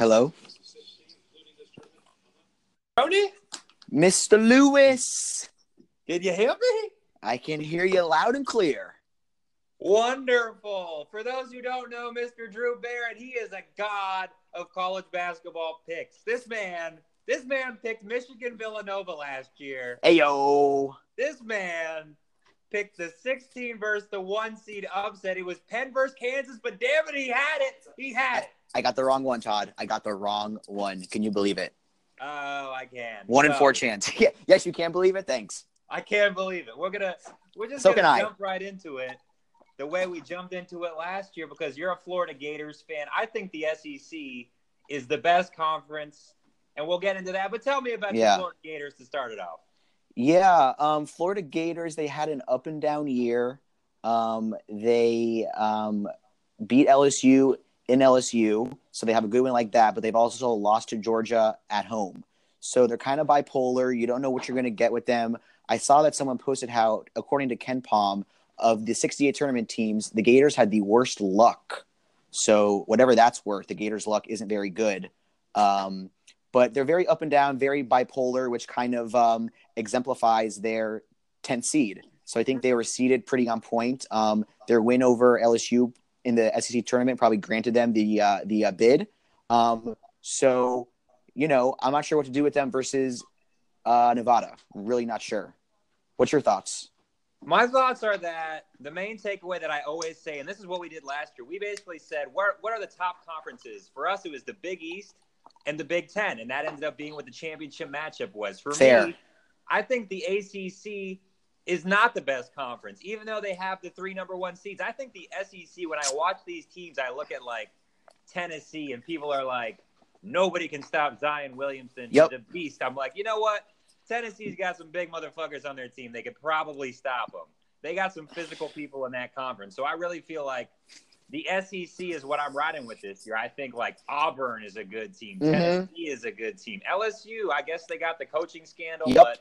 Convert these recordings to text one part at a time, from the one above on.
Hello, Tony, Mr. Lewis. can you hear me? I can hear you loud and clear. Wonderful. For those who don't know, Mr. Drew Barrett, he is a god of college basketball picks. This man, this man picked Michigan Villanova last year. Ayo. This man picked the 16 versus the one seed upset. It was Penn versus Kansas, but damn it, he had it. He had it. I got the wrong one, Todd. I got the wrong one. Can you believe it? Oh, I can. One in four chance. Yeah, yes, you can believe it. Thanks. I can't believe it. We're gonna we're just So gonna can I. jump right into it. The way we jumped into it last year because you're a Florida Gators fan. I think the SEC is the best conference, and we'll get into that. But tell me about Yeah. the Florida Gators to start it off. Yeah, um, Florida Gators. They had an up and down year. Um, they um, beat LSU in LSU, so they have a good win like that. But they've also lost to Georgia at home, so they're kind of bipolar. You don't know what you're going to get with them. I saw that someone posted how, according to KenPom, of the 68 tournament teams, the Gators had the worst luck. So whatever that's worth, the Gators' luck isn't very good. Um, but they're very up and down, very bipolar, which kind of um, exemplifies their 10th seed. So I think they were seeded pretty on point. Um, their win over LSU in the SEC tournament probably granted them the uh, the uh, bid. Um, so you know, I'm not sure what to do with them versus uh, Nevada. Really not sure. What's your thoughts? My thoughts are that the main takeaway that I always say, and this is what we did last year, we basically said, what, what are the top conferences? For us, it was the Big East and the Big Ten, and that ended up being what the championship matchup was. For Fair. me, I think the ACC is not the best conference, even though they have the three number one seeds. I think the SEC, when I watch these teams, I look at like Tennessee, and people are like, nobody can stop Zion Williamson, Yep. the beast. I'm like, you know what? Tennessee's got some big motherfuckers on their team. They could probably stop them. They got some physical people in that conference. So I really feel like the SEC is what I'm riding with this year. I think like Auburn is a good team. Mhm. Tennessee is a good team. LSU, I guess they got the coaching scandal, Yep. but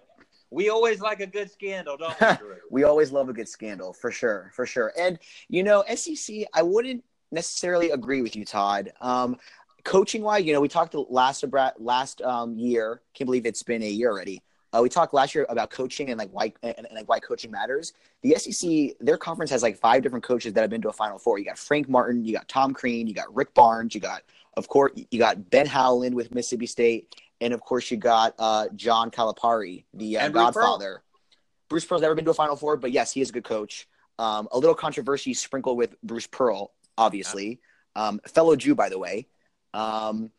we always like a good scandal, don't we, we always love a good scandal for sure for sure and you know sec i wouldn't necessarily agree with you todd um coaching wise you know we talked last last um year can't believe it's been a year already uh, we talked last year about coaching and like why and, and like why coaching matters the sec their conference has like five different coaches that have been to a final four you got frank martin you got tom crean you got rick barnes you got of course you got ben howland with mississippi state and of course you got uh, john calipari the uh, And Bruce Pearl. godfather Bruce Pearl's never been to a Final Four, but yes, he is a good coach. Um, a little controversy sprinkled with Bruce Pearl, obviously. Um, fellow Jew, by the way. Um,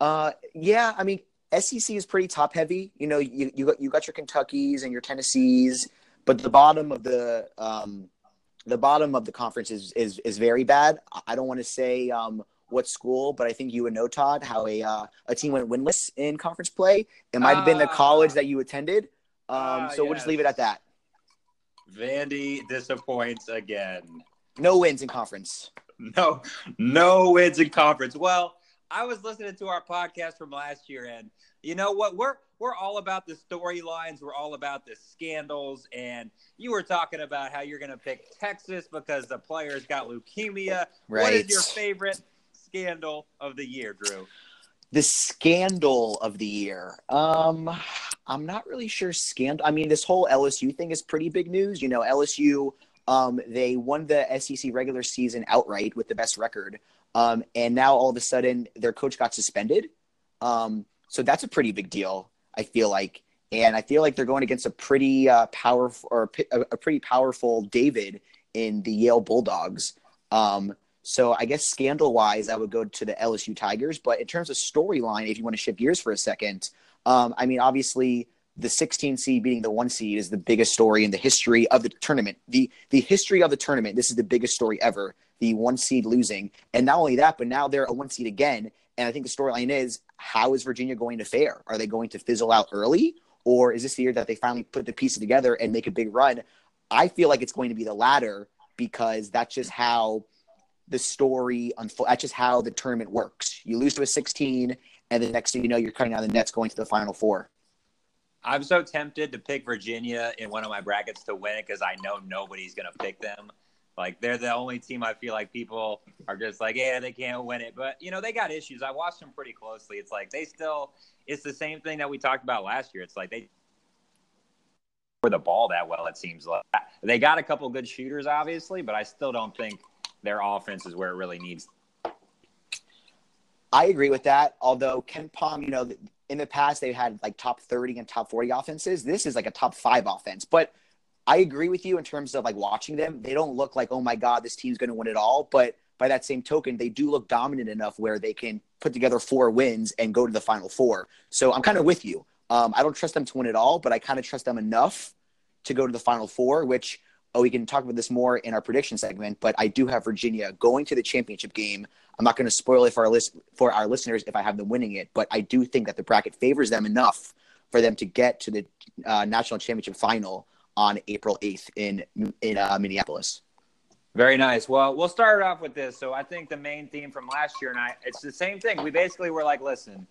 uh, yeah, I mean, SEC is pretty top heavy. You know, you, you got you got your Kentuckies and your Tennessees, but the bottom of the um, the bottom of the conference is is, is very bad. I don't want to say um, what school, but I think you would know Todd how a uh, a team went winless in conference play. It might have been the Ah. college that you attended. Um, Ah, so we'll just leave it at that. Vandy disappoints again. No wins in conference. No, no wins in conference. Well, I was listening to our podcast from last year, and you know what? We're we're all about the storylines. We're all about the scandals. And you were talking about how you're going to pick Texas because the players got leukemia. What Right. is your favorite scandal of the year, Drew? The scandal of the year. Um, I'm not really sure. Scandal. I mean, this whole LSU thing is pretty big news. You know, LSU. Um, they won the SEC regular season outright with the best record. Um, and now all of a sudden their coach got suspended. Um, so that's a pretty big deal. I feel like, and I feel like they're going against a pretty uh, powerful or a, a pretty powerful David in the Yale Bulldogs. Um, so I guess scandal wise, I would go to the LSU Tigers. But in terms of storyline, if you want to shift gears for a second, um, I mean, obviously the 16 seed beating the one seed is the biggest story in the history of the tournament. The the history of the tournament. This is the biggest story ever. The one seed losing, and not only that, but now they're a one seed again. And I think the storyline is how is Virginia going to fare? Are they going to fizzle out early, or is this the year that they finally put the pieces together and make a big run? I feel like it's going to be the latter because that's just how the story unfold. That's just how the tournament works. You lose to a 16, and the next thing you know, you're cutting out the nets going to the final four. I'm so tempted to pick Virginia in one of my brackets to win it because I know nobody's going to pick them. Like they're the only team I feel like people are just like, yeah, they can't win it. But you know, they got issues. I watched them pretty closely. It's like they still. It's the same thing that we talked about last year. It's like they for the ball that well. It seems like they got a couple good shooters, obviously, but I still don't think their offense is where it really needs. I agree with that. Although KenPom, you know, in the past they've had like top 30 and top 40 offenses. This is like a top five offense. But I agree with you in terms of like watching them. They don't look like, oh my God, this team's going to win it all. But by that same token, they do look dominant enough where they can put together four wins and go to the final four. So I'm kind of with you. Um, I don't trust them to win it all, but I kind of trust them enough to go to the final four, which oh, we can talk about this more in our prediction segment, but I do have Virginia going to the championship game. I'm not going to spoil it for our list for our listeners if I have them winning it, but I do think that the bracket favors them enough for them to get to the uh, national championship final on April 8th in in uh, Minneapolis. Very nice. Well, we'll start off with this. So I think the main theme from last year, and I, it's the same thing. We basically were like, listen,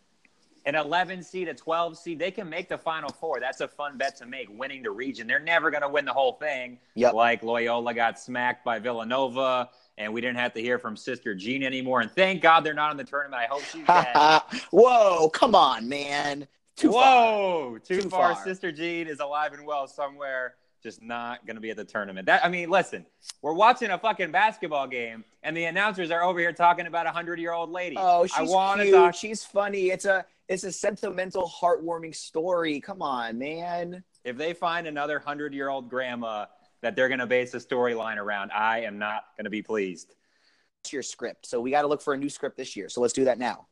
an 11 seed, a 12 seed, they can make the final four. That's a fun bet to make, winning the region. They're never going to win the whole thing. Yep. Like Loyola got smacked by Villanova, and we didn't have to hear from Sister Jean anymore. And thank God they're not in the tournament. I hope she's dead. Whoa, come on, man. Too Whoa, far. Too, too far. far. Sister Jean is alive and well somewhere just not going to be at the tournament. That I mean, listen, we're watching a fucking basketball game, and the announcers are over here talking about a hundred year old lady. Oh, she's I cute. Talk- she's funny. It's a it's a sentimental, heartwarming story. Come on, man. If they find another hundred year old grandma that they're going to base the storyline around, I am not going to be pleased. It's your script, so we got to look for a new script this year. So let's do that now.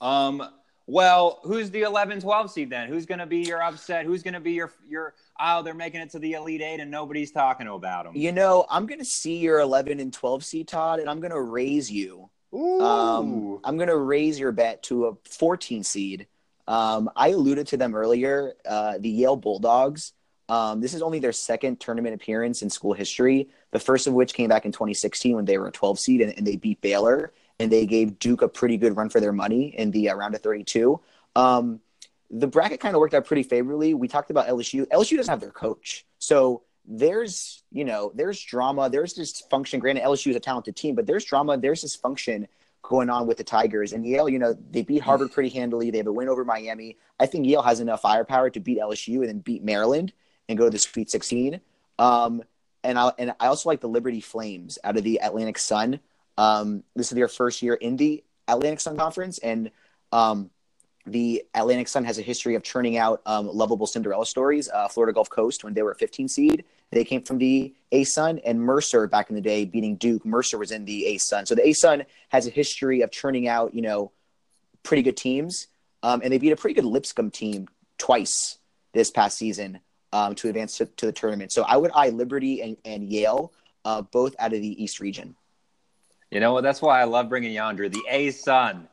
Um. Well, who's the 11 12 seed then? Who's going to be your upset? Who's going to be your your oh, they're making it to the Elite 8 and nobody's talking about them? You know, I'm going to see your 11 and 12 seed Todd and I'm going to raise you um, I'm going to raise your bet to a 14 seed. Um, I alluded to them earlier, uh, the Yale Bulldogs. Um, this is only their second tournament appearance in school history, the first of which came back in 2016 when they were a 12 seed and, and they beat Baylor and they gave Duke a pretty good run for their money in the uh, round of 32. Um, the bracket kind of worked out pretty favorably. We talked about LSU. LSU doesn't have their coach. So there's you know there's drama there's dysfunction. Granted lsu is a talented team but there's drama there's dysfunction going on with the tigers. And yale you know they beat harvard pretty handily. They have a win over miami. I think yale has enough firepower to beat lsu and then beat maryland and go to the sweet 16 um, and I and I also like the Liberty Flames out of the Atlantic Sun. Um, this is their first year in the Atlantic Sun Conference, and um, the Atlantic Sun has a history of churning out um, lovable Cinderella stories. Uh, Florida Gulf Coast, when they were a 15 seed, they came from the A Sun, and Mercer back in the day beating Duke. Mercer was in the A Sun, so the A Sun has a history of churning out, you know, pretty good teams, um, and they beat a pretty good Lipscomb team twice this past season um, to advance to, to, the tournament. So I would eye Liberty and, and Yale, uh, both out of the East region. You know what? That's why I love bringing Yonder, the A Sun.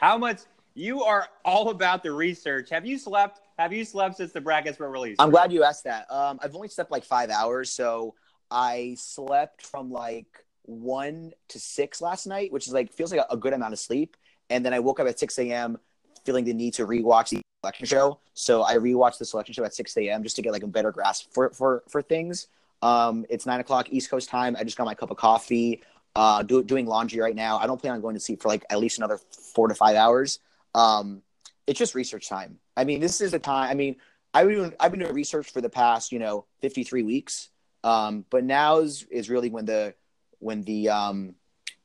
How much you are all about the research. Have you slept? Have you slept since the brackets were released? I'm glad you asked that. Um, I've only slept like five hours, so I slept from like one to six last night, which is like feels like a, a good amount of sleep. And then I woke up at 6 a.m. feeling the need to rewatch the selection show. So I rewatched the selection show at 6 a.m. just to get like a better grasp for for for things. Um, it's nine o'clock East Coast time. I just got my cup of coffee. Uh, do, doing laundry right now. I don't plan on going to sleep for like at least another four to five hours. Um, it's just research time. I mean, this is the time. I mean, I've been I've been doing research for the past you know 53 weeks. Um, but now is, is really when the when the um,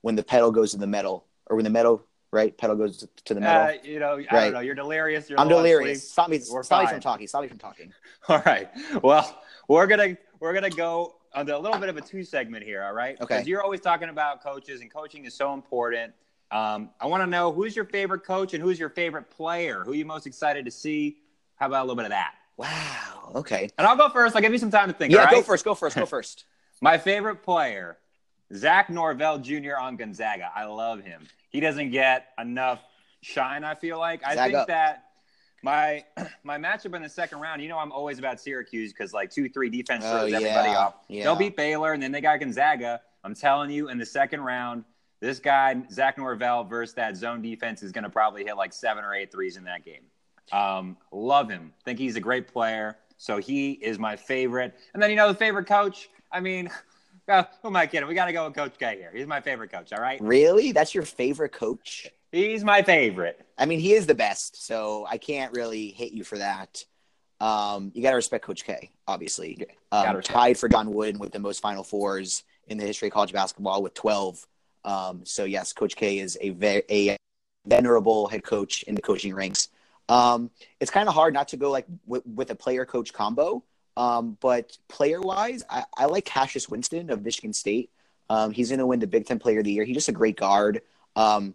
when the pedal goes to the metal or when the metal right pedal goes to the metal. Uh, you know, I don't know. You're delirious. You're I'm delirious. Stop me. stop me from talking. Stop me from talking. All right. Well, we're gonna we're gonna go on a little bit of a two segment here. All right. Okay. Because you're always talking about coaches and coaching is so important. Um, I want to know who's your favorite coach and who's your favorite player. Who are you most excited to see? How about a little bit of that? Wow. Okay. And I'll go first. I'll give you some time to think. Yeah, right? go first. Go first. Go first. My favorite player, Zach Norvell Jr. on Gonzaga. I love him. He doesn't get enough shine. I feel like. I think up. that my my matchup in the second round. You know, I'm always about Syracuse because like two three defense throws oh, yeah. everybody off. Yeah. They'll beat Baylor, and then they got Gonzaga. I'm telling you, in the second round, this guy, Zach Norvell, versus that zone defense is going to probably hit like seven or eight threes in that game. Um, love him. Think he's a great player. So he is my favorite. And then, you know, the favorite coach, I mean, uh, who am I kidding? We got to go with Coach K here. He's my favorite coach. All right. Really? That's your favorite coach? He's my favorite. I mean, he is the best, so I can't really hate you for that. Um, you got to respect Coach K, obviously. Um, tied for John Wooden with the most Final Fours in the history of college basketball with 12. Um, so yes, Coach K is a, ve- a venerable head coach in the coaching ranks. Um, it's kind of hard not to go like w- with a player coach combo. Um, but player wise, I-, I, like Cassius Winston of Michigan State. Um, he's going to win the Big Ten Player of the Year. He's just a great guard. Um,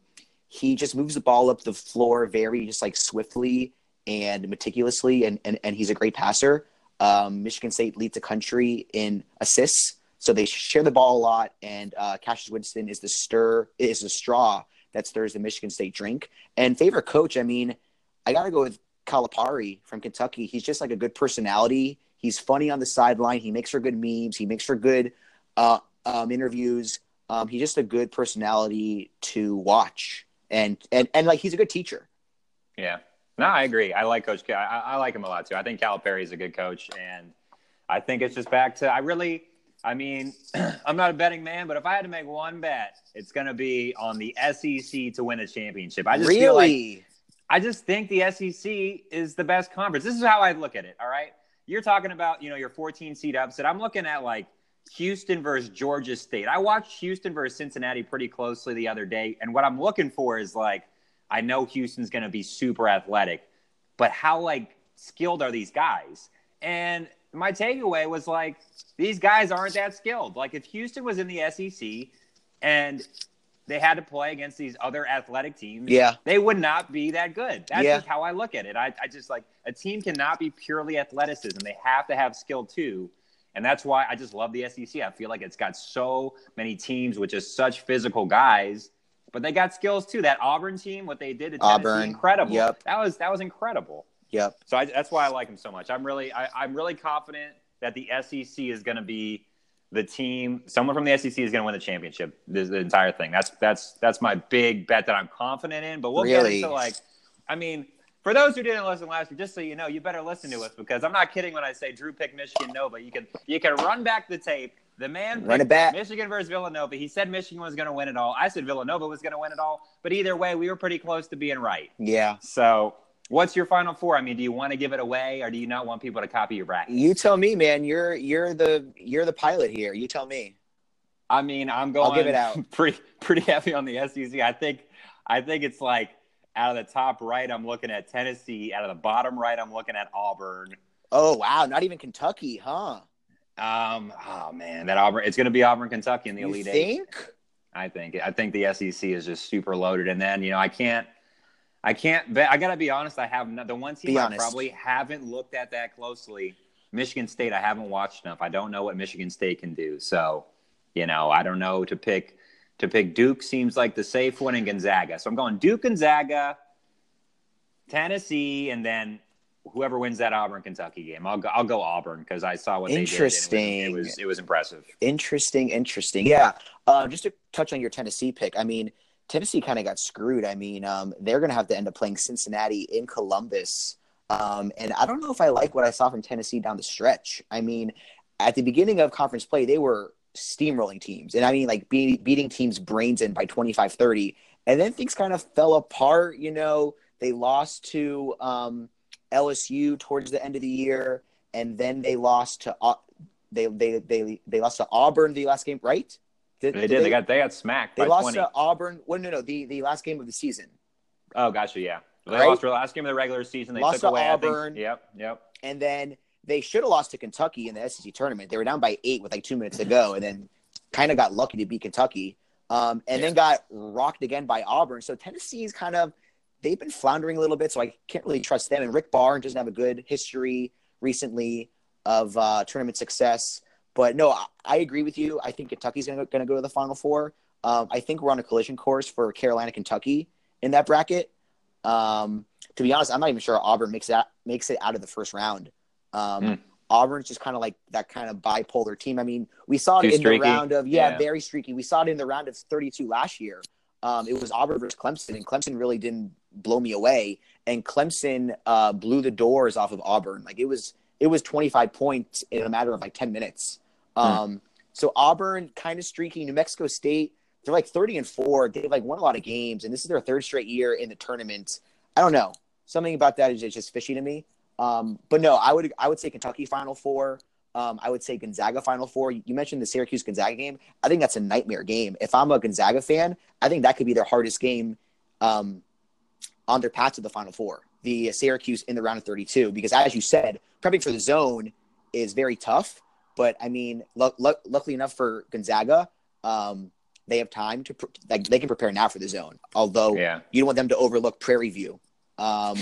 he just moves the ball up the floor very just like swiftly and meticulously, and and, and he's a great passer. Um, Michigan State leads the country in assists, so they share the ball a lot. And uh, Cassius Winston is the stir is the straw that stirs the Michigan State drink. And favorite coach, I mean, I got to go with Calipari from Kentucky. He's just like a good personality. He's funny on the sideline. He makes for good memes. He makes for good uh, um, interviews. Um, he's just a good personality to watch, and and and like he's a good teacher. Yeah, no, I agree. I like Coach. I, I like him a lot too. I think Calipari is a good coach, and I think it's just back to I really. I mean, I'm not a betting man, but if I had to make one bet, it's going to be on the SEC to win a championship. I just really? feel like I just think the SEC is the best conference. This is how I look at it. All right, you're talking about you know your 14 seed upset. I'm looking at like Houston versus Georgia State. I watched Houston versus Cincinnati pretty closely the other day, and what I'm looking for is like I know Houston's going to be super athletic, but how like skilled are these guys? And my takeaway was like these guys aren't that skilled. Like if Houston was in the SEC and they had to play against these other athletic teams, yeah, they would not be that good. That's Yeah. just how I look at it. I, I just like a team cannot be purely athleticism; they have to have skill too. And that's why I just love the SEC. I feel like it's got so many teams with just such physical guys, but they got skills too. That Auburn team, what they did to Tennessee, Auburn, incredible. yep. That was that was incredible. Yep. So I, that's why I like him so much. I'm really I, I'm really confident that the SEC is going to be the team. Someone from the SEC is going to win the championship. This the entire thing. That's that's that's my big bet that I'm confident in. But we'll get into like, I mean, for those who didn't listen last year, just so you know, you better listen to us because I'm not kidding when I say Drew picked Michigan Nova. You can you can run back the tape. The man Run it back. Michigan versus Villanova. He said Michigan was going to win it all. I said Villanova was going to win it all. But either way, we were pretty close to being right. Yeah. So, what's your final four? I mean, do you want to give it away, or do you not want people to copy your bracket? You tell me, man. You're you're the you're the pilot here. You tell me. I mean, I'm going. I'll give it out. pretty pretty heavy on the SEC. I think I think it's like out of the top right, I'm looking at Tennessee. Out of the bottom right, I'm looking at Auburn. Oh wow, not even Kentucky, huh? Um, oh man, that Auburn. It's going to be Auburn, Kentucky in the You Elite Eight. think? I think. I think the SEC is just super loaded. And then you know, I can't. I can't bet. I gotta be honest. I have no, the one team Be I honest. probably haven't looked at that closely. Michigan State. I haven't watched enough. I don't know what Michigan State can do. So, you know, I don't know to pick. To pick Duke seems like the safe one in Gonzaga. So I'm going Duke, Gonzaga, Tennessee, and then whoever wins that Auburn Kentucky game. I'll go. I'll go Auburn because I saw what they did. Interesting. It was, it was it was impressive. Interesting, interesting. Yeah. Uh, just to touch on your Tennessee pick, I mean, Tennessee kind of got screwed. I mean, um, they're going to have to end up playing Cincinnati in Columbus. Um, and I don't know if I like what I saw from Tennessee down the stretch. I mean, at the beginning of conference play, they were steamrolling teams. And I mean, like be- beating teams' brains in by 25 30. And then things kind of fell apart. You know, they lost to um, LSU towards the end of the year. And then they lost to. Au- they, they they they lost to Auburn the last game, right? They did. They, got they got smacked They lost 20. to Auburn. Well, no, no, the the last game of the season, Oh, gotcha. Yeah. They Right? lost their last game of the regular season. They Lost took to away. Think- Auburn. yep. Yep. and then they should have lost to Kentucky in the SEC tournament. They were down by eight with like two minutes to go, and then kind of got lucky to beat Kentucky, um, and then got rocked again by Auburn. So Tennessee's kind of they've been floundering a little bit, so I can't really trust them. And Rick Barnes doesn't have a good history recently of uh, tournament success. But no, I, I agree with you. I think Kentucky's going to go to the Final Four. Um, I think we're on a collision course for Carolina, Kentucky in that bracket. Um, to be honest, I'm not even sure Auburn makes that makes it out of the first round. Um, Hmm. Auburn's just kind of like that kind of bipolar team. I mean, we saw it Too in streaky? the round of yeah, Yeah. very streaky. We saw it in the round of 32 last year. Um, it was Auburn versus Clemson, and Clemson really didn't blow me away. And Clemson uh, blew the doors off of Auburn. Like it was it was 25 points in a matter of like 10 minutes. Um, So Auburn kind of streaky. New Mexico State, they're like 30 and four. They've like won a lot of games, and this is their third straight year in the tournament. I don't know. Something about that is just fishy to me. Um, but no, I would I would say Kentucky Final Four. Um, I would say Gonzaga Final Four. You mentioned the Syracuse Gonzaga game. I think that's a nightmare game. If I'm a Gonzaga fan, I think that could be their hardest game um, on their path to the Final Four. The Syracuse in the round of 32, because as you said, prepping for the zone is very tough. But I mean, l- l- luckily enough for Gonzaga, um, they have time to pr- like they can prepare now for the zone. Although Yeah. you don't want them to overlook Prairie View. Um,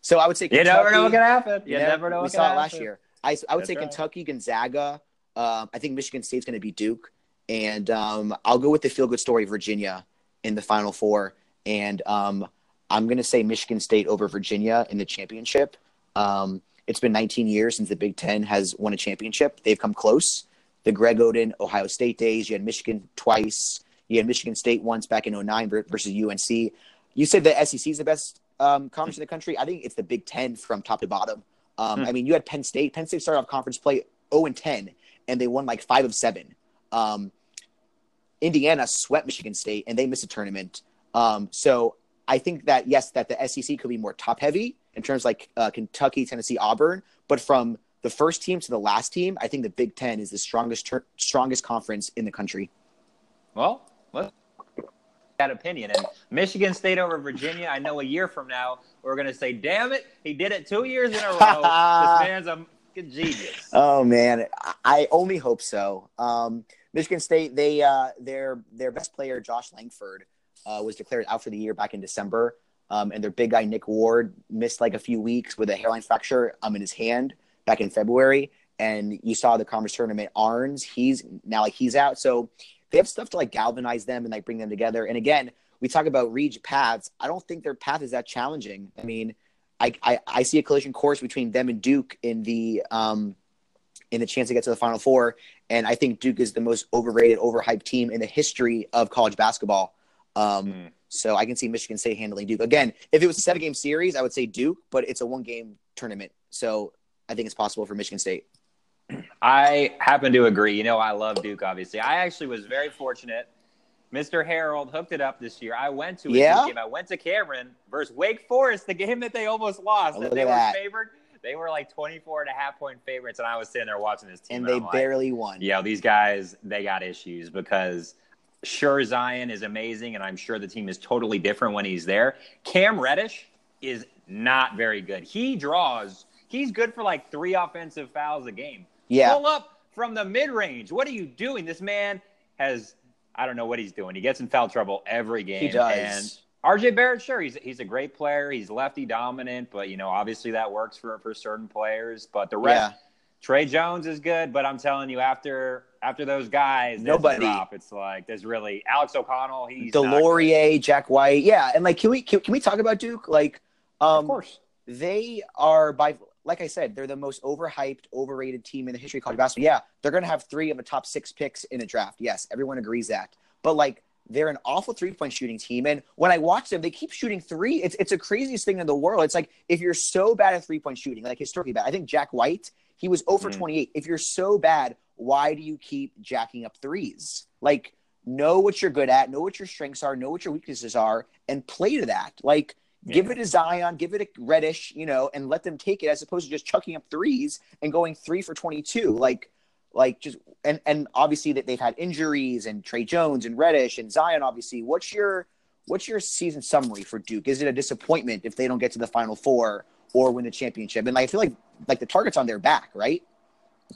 so I would say You never know what can happen. You you know, never know we what saw can it last happen. year. I, I would That's say right. Kentucky, Gonzaga. Um, I think Michigan State's going to be Duke, and um, I'll go with the feel good story Virginia in the Final Four, and um, I'm going to say Michigan State over Virginia in the championship. Um, it's been 19 years since the Big Ten has won a championship. They've come close. The Greg Oden, Ohio State days. You had Michigan twice. You had Michigan State once back in 09 versus UNC. You said the SEC is the best um, conference in the country. I think it's the Big Ten from top to bottom. Um, Hmm. I mean, you had Penn State. Penn State started off conference play 0 and 10, and they won like five of seven. Um, Indiana swept Michigan State, and they missed a tournament. Um, so I think that yes, that the SEC could be more top heavy in terms like uh, Kentucky, Tennessee, Auburn, but from the first team to the last team, I think the Big Ten is the strongest tur- strongest conference in the country. Well, let's that opinion. And Michigan State over Virginia, I know a year from now we're gonna say, "Damn it, he did it two years in a row." this man's a genius. Oh man, I- I only hope so. Um, Michigan State, they uh, their their best player Josh Langford uh, was declared out for the year back in December, um, and their big guy Nick Ward missed like a few weeks with a hairline fracture um, in his hand back in February. And you saw the conference tournament Arns, he's now like he's out, so they have stuff to like galvanize them and like bring them together. And again, we talk about Reach paths. I don't think their path is that challenging. I mean, I, I, I see a collision course between them and Duke in the um, in the chance to get to the Final Four, and I think Duke is the most overrated, overhyped team in the history of college basketball. Um, Mm. So I can see Michigan State handling Duke again. If it was a seven game series, I would say Duke, but it's a one game tournament, so I think it's possible for Michigan State. I happen to agree. You know, I love Duke. Obviously, I actually was very fortunate. Mr. Harold hooked it up this year. I went to a Yeah? Game. I went to Cameron versus Wake Forest, the game that they almost lost. Oh, that look they were that. favored. They were like 24 and a half point favorites, and I was sitting there watching this team. And they I'm like, barely won. Yeah, these guys, they got issues because sure Zion is amazing, and I'm sure the team is totally different when he's there. Cam Reddish is not very good. He draws. He's good for like three offensive fouls a game. Yeah. Pull up from the mid range. What are you doing? This man has. I don't know what he's doing. He gets in foul trouble every game. He does. And RJ Barrett, sure, he's he's a great player. He's lefty dominant, but you know, obviously that works for for certain players. But the rest, Yeah. Tre Jones is good, but I'm telling you, after after those guys, Nobody. drop. It's like there's really Alex O'Connell. He's. DeLaurier, Jack White, yeah, and like, can we can, can we talk about Duke? Like, um, of course. they are by like I said, they're the most overhyped, overrated team in the history of college basketball. Yeah, they're going to have three of the top six picks in a draft. Yes, everyone agrees that. But like, they're an awful three point shooting team, and when I watch them, they keep shooting three. It's it's the craziest thing in the world. It's like if you're so bad at three point shooting, like historically bad. I think Jack White, he was 0 for Mhm. 28. If you're so bad, why do you keep jacking up threes? Like, know what you're good at, know what your strengths are, know what your weaknesses are, and play to that. Like, give it a Zion, give it a Reddish, you know, and let them take it as opposed to just chucking up threes and going three for 22. Like, like just, and, and obviously that they've had injuries and Tre Jones and Reddish and Zion, obviously. What's your, what's your season summary for Duke? Is it a disappointment if they don't get to the final four or win the championship? And like, I feel like, like the target's on their back, right?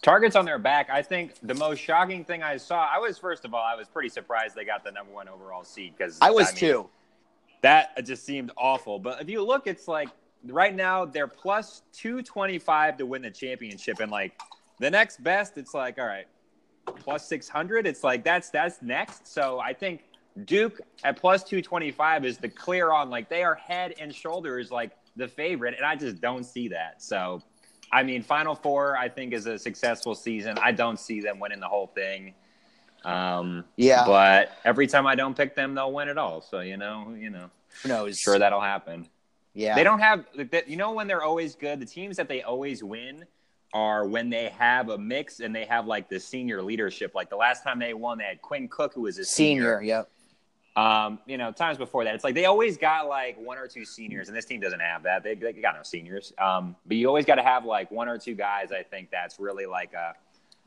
Targets on their back. I think the most shocking thing I saw. I was first of all, I was pretty surprised they got the number one overall seed because I was mean, too. That just seemed awful. But if you look, it's like right now they're plus 225 to win the championship. And like the next best, it's like, all right, plus 600. It's like that's that's next. So I think Duke at plus 225 is the clear on. Like they are head and shoulders like the favorite. And I just don't see that. So, I mean, Final Four, I think, is a successful season. I don't see them winning the whole thing. Um, Yeah. But every time I don't pick them, they'll win it all. So you know, you know, Who knows? sure that'll happen. Yeah. They don't have, that- you know, when they're always good, the teams that they always win are when they have a mix and they have like the senior leadership. Like the last time they won, they had Quinn Cook, who was a Senior, senior. yep. Um, you know, times before that, it's like they always got like one or two seniors, and this team doesn't have that. They, they got no seniors. Um, but you always got to have like one or two guys. I think that's really like a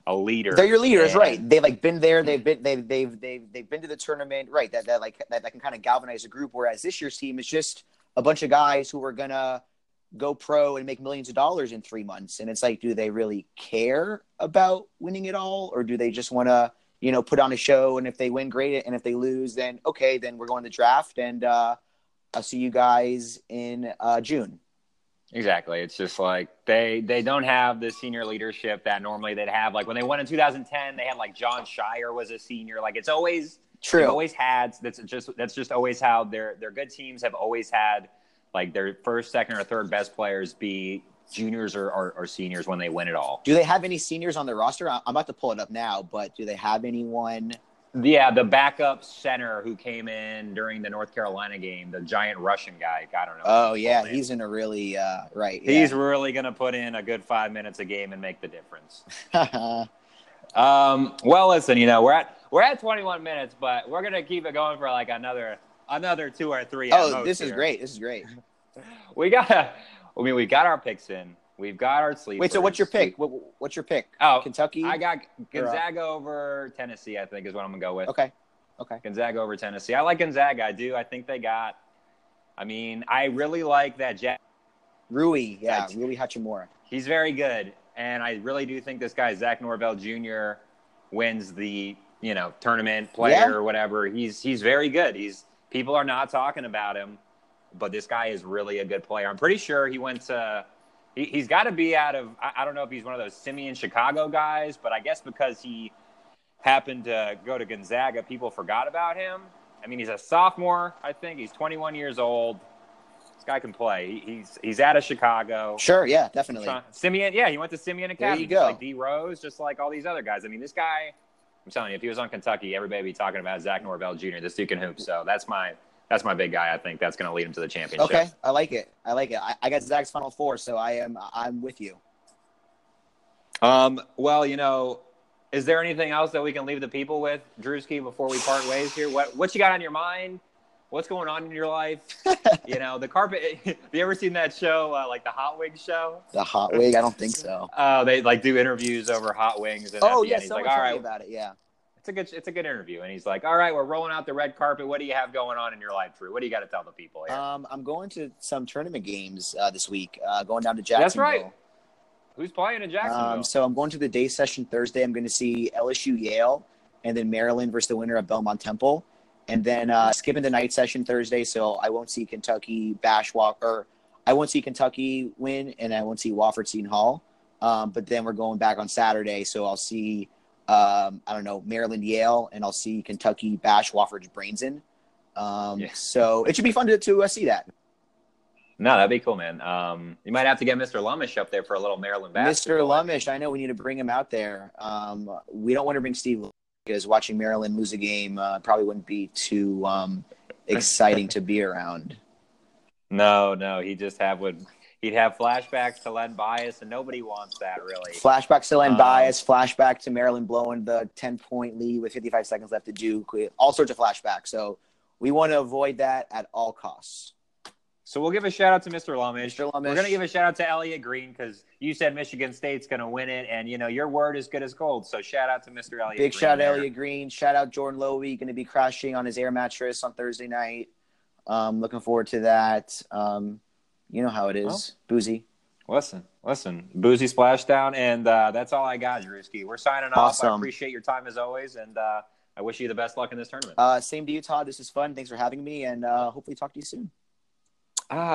a leader. They're your leaders, And- right? They've like been there. They've been they've they've they've they've been to the tournament, right? That that like that, that can kind of galvanize a group. Whereas this year's team is just a bunch of guys who are gonna go pro and make millions of dollars in three months. And it's like, do they really care about winning it all, or do they just want to, you know, put on a show? And if they win, great. And if they lose, then okay, then we're going to draft, and uh, I'll see you guys in uh, June. Exactly. It's just like they they don't have the senior leadership that normally they'd have. Like when they won in 2010, they had like Jon Scheyer was a senior. Like it's always True. always had. That's just that's just always how their their good teams have always had like their first, second, or third best players be juniors or, or, or seniors when they win it all. do they have any seniors on their roster? I- I'm about to pull it up now, but do they have anyone? Yeah, the backup center who came in during the North Carolina game, the giant Russian guy. I don't know. Oh yeah, name. he's in a really uh, right. he's really going to put in a good five minutes a game and make the difference. Um, well, listen, you know we're at we're at 21 minutes, but we're going to keep it going for like another another two or three. oh, this is great. This is great. We got. I mean, we got our picks in. We've got our sleep. Wait, so what's your pick? What, what's your pick? Oh, Kentucky. I got Or, uh, Gonzaga over Tennessee. I think is what I'm gonna go with. Okay. Okay. Gonzaga over Tennessee. I like Gonzaga. I do. I think they got. I mean, I really like that Jack. Rui. Yeah, Right. Rui Hachimura. He's very good, and I really do think this guy Zach Norvell Jr. wins the you know tournament player Yeah. or whatever. He's he's very good. He's people are not talking about him, but this guy is really a good player. I'm pretty sure he went to. He, he's got to be out of. I, I don't know if he's one of those Simeon Chicago guys, but I guess because he happened to go to Gonzaga, people forgot about him. I mean, he's a sophomore. I think he's 21 years old. This guy can play. He, he's he's out of Chicago. Sure. Yeah, definitely. Simeon, yeah, he went to Simeon Academy. There you just go. like D Rose, just like all these other guys. I mean, this guy, I'm telling you, if he was on Kentucky, everybody would be talking about Zach Norvell Jr. This dude can hoop. So that's my that's my big guy. I think that's going to lead him to the championship. Okay, I like it. I like it. I, I got Zach's final four, so I am I'm with you. Um. Well, you know, is there anything else that we can leave the people with, Drewski, before we part ways here? What what you got on your mind? What's going on in your life? you know, the carpet. have you ever seen that show, uh, like the Hot Wings show? The hot wig. I don't think so. Oh, they like do interviews over hot wings. And Oh the yeah, end, he's someone like, all told me about it. Yeah. It's a good it's a good interview and he's like all right we're rolling out the red carpet what do you have going on in your life drew what do you got to tell the people here Um, I'm going to some tournament games uh, this week. Uh, going down to Jacksonville. That's right. who's playing in jacksonville Um, so I'm going to the day session Thursday. I'm going to see LSU Yale, and then Maryland versus the winner of Belmont Temple, and then uh, skipping the night session Thursday. So I won't see Kentucky bash Walker. I won't see Kentucky win, and I won't see Wofford Seton Hall. Um, but then we're going back on Saturday, so I'll see um, I don't know Maryland Yale, and I'll see Kentucky bash Wofford's brains in. Um, Yeah. So it should be fun to, to uh, see that. no that'd be cool man um, you might have to get mr lumish up there for a little maryland bash. Mr. Lumish, I know we need to bring him out there. Um, we don't want to bring Steve because watching Maryland lose a game uh, probably wouldn't be too um, exciting to be around. no no he just have would he'd have flashbacks to len bias and nobody wants that really Flashback to Len Um, Bias, flashback to Maryland blowing the 10 point lead with 55 seconds left to do, all sorts of flashbacks. So we want to avoid that at all costs. so we'll give a shout out to mr lumish Mr. Lumish. we're going to give a shout out to elliot green because you said michigan state's going to win it and you know your word is good as gold so shout out to mr elliot Big Green shout out there. Elliot Green. Shout out Jordan Lowy, going to be crashing on his air mattress on Thursday night. Um, looking forward to that. Um, you know how it is, boozy. Listen, listen, boozy splashdown, and uh, that's all I got, Drewski. We're signing off. I Awesome. appreciate your time as always, and uh, I wish you the best luck in this tournament. Uh, same to you, Todd. This is fun. Thanks for having me, and uh, hopefully talk to you soon. ah,